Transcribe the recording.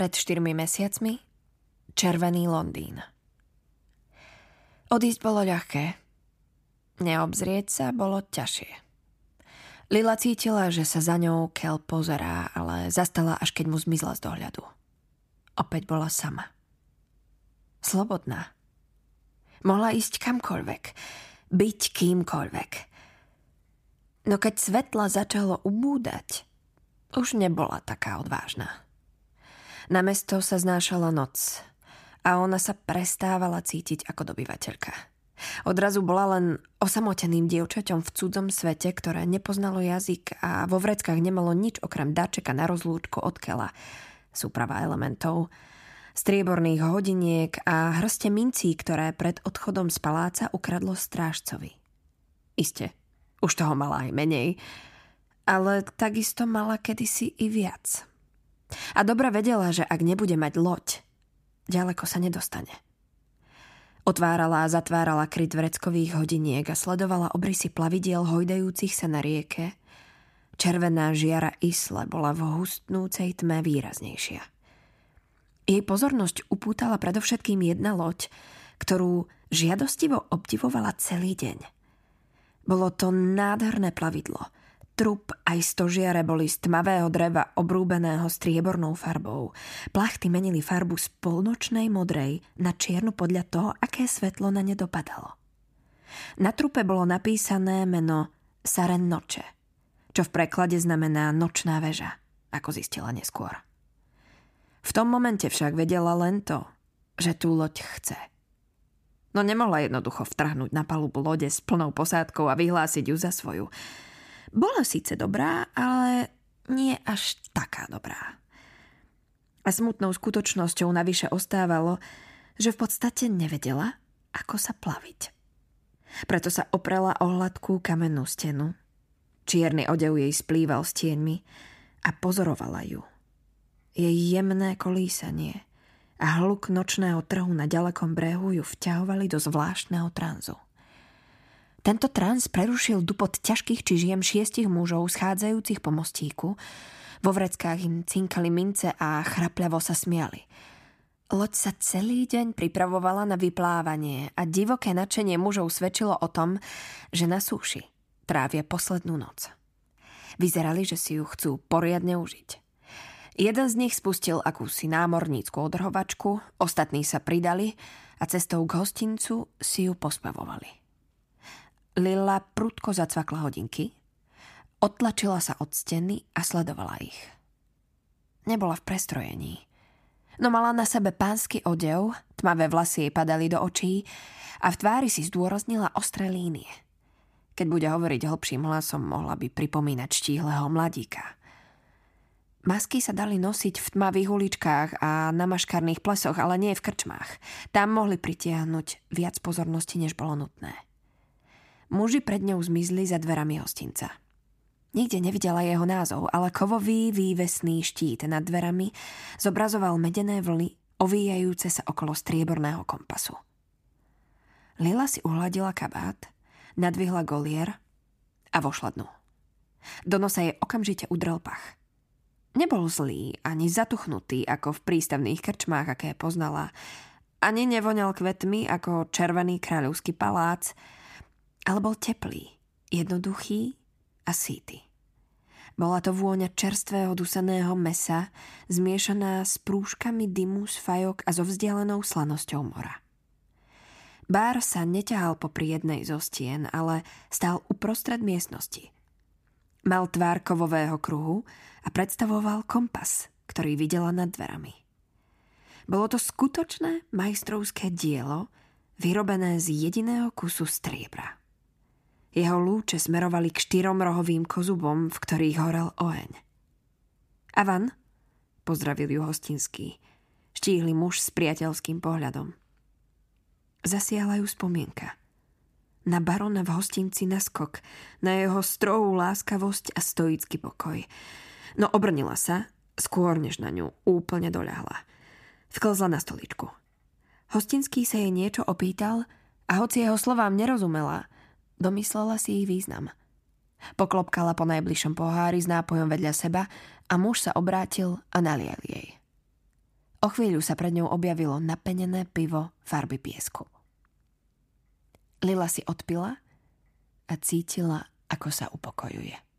pred 4 mesiacmi Červený Londýn. Odísť bolo ľahké. Neobzrieť sa bolo ťažšie. Lila cítila, že sa za ňou Kel pozerá, ale zastala, až keď mu zmizla z dohľadu. Opäť bola sama. Slobodná. Mohla ísť kamkoľvek. Byť kýmkoľvek. No keď svetla začalo ubúdať, už nebola taká odvážna. Na mesto sa znášala noc a ona sa prestávala cítiť ako dobyvateľka. Odrazu bola len osamoteným dievčaťom v cudzom svete, ktoré nepoznalo jazyk a vo vreckách nemalo nič okrem dačeka na rozlúčku od kela, súprava elementov, strieborných hodiniek a hrste mincí, ktoré pred odchodom z paláca ukradlo strážcovi. Iste, už toho mala aj menej, ale takisto mala kedysi i viac. A dobre vedela, že ak nebude mať loď, ďaleko sa nedostane. Otvárala a zatvárala kryt vreckových hodiniek a sledovala obrysy plavidiel hojdajúcich sa na rieke. Červená žiara Isle bola v hustnúcej tme výraznejšia. Jej pozornosť upútala predovšetkým jedna loď, ktorú žiadostivo obdivovala celý deň. Bolo to nádherné plavidlo – Trup aj stožiare boli z tmavého dreva obrúbeného striebornou farbou. Plachty menili farbu z polnočnej modrej na čiernu podľa toho, aké svetlo na ne dopadalo. Na trupe bolo napísané meno Saren Noče, čo v preklade znamená nočná väža, ako zistila neskôr. V tom momente však vedela len to, že tú loď chce. No nemohla jednoducho vtrhnúť na palubu lode s plnou posádkou a vyhlásiť ju za svoju. Bola síce dobrá, ale nie až taká dobrá. A smutnou skutočnosťou navyše ostávalo, že v podstate nevedela, ako sa plaviť. Preto sa oprela o hladkú kamennú stenu. Čierny odev jej splýval s tieňmi a pozorovala ju. Jej jemné kolísanie a hluk nočného trhu na ďalekom brehu ju vťahovali do zvláštneho tranzu. Tento trans prerušil dupot ťažkých čižiem šiestich mužov schádzajúcich po mostíku. Vo vreckách im cinkali mince a chrapľavo sa smiali. Loď sa celý deň pripravovala na vyplávanie a divoké nadšenie mužov svedčilo o tom, že na súši trávia poslednú noc. Vyzerali, že si ju chcú poriadne užiť. Jeden z nich spustil akúsi námornícku odrhovačku, ostatní sa pridali a cestou k hostincu si ju pospevovali. Lila prudko zacvakla hodinky, odtlačila sa od steny a sledovala ich. Nebola v prestrojení. No mala na sebe pánsky odev, tmavé vlasy jej padali do očí a v tvári si zdôraznila ostré línie. Keď bude hovoriť hlbším hlasom, mohla by pripomínať štíhleho mladíka. Masky sa dali nosiť v tmavých uličkách a na maškarných plesoch, ale nie v krčmách. Tam mohli pritiahnuť viac pozornosti, než bolo nutné. Muži pred ňou zmizli za dverami hostinca. Nikde nevidela jeho názov, ale kovový vývesný štít nad dverami zobrazoval medené vlny ovíjajúce sa okolo strieborného kompasu. Lila si uhladila kabát, nadvihla golier a vošla dnu. Do nosa jej okamžite udrel pach. Nebol zlý ani zatuchnutý ako v prístavných krčmách, aké poznala. Ani nevoňal kvetmi ako červený kráľovský palác, ale bol teplý, jednoduchý a síty. Bola to vôňa čerstvého dusaného mesa, zmiešaná s prúžkami dymu z fajok a so vzdialenou slanosťou mora. Bár sa neťahal popri jednej zo stien, ale stál uprostred miestnosti. Mal tvár kovového kruhu a predstavoval kompas, ktorý videla nad dverami. Bolo to skutočné majstrovské dielo, vyrobené z jediného kusu striebra. Jeho lúče smerovali k štyrom rohovým kozubom, v ktorých horel oheň. Avan, pozdravil ju hostinský, štíhly muž s priateľským pohľadom. Zasiahla ju spomienka. Na barona v hostinci na skok, na jeho strohú láskavosť a stoický pokoj. No obrnila sa, skôr než na ňu úplne doľahla. Vklzla na stoličku. Hostinský sa jej niečo opýtal a hoci jeho slovám nerozumela – Domyslela si ich význam. Poklopkala po najbližšom pohári s nápojom vedľa seba a muž sa obrátil a nalial jej. O chvíľu sa pred ňou objavilo napenené pivo farby piesku. Lila si odpila a cítila, ako sa upokojuje.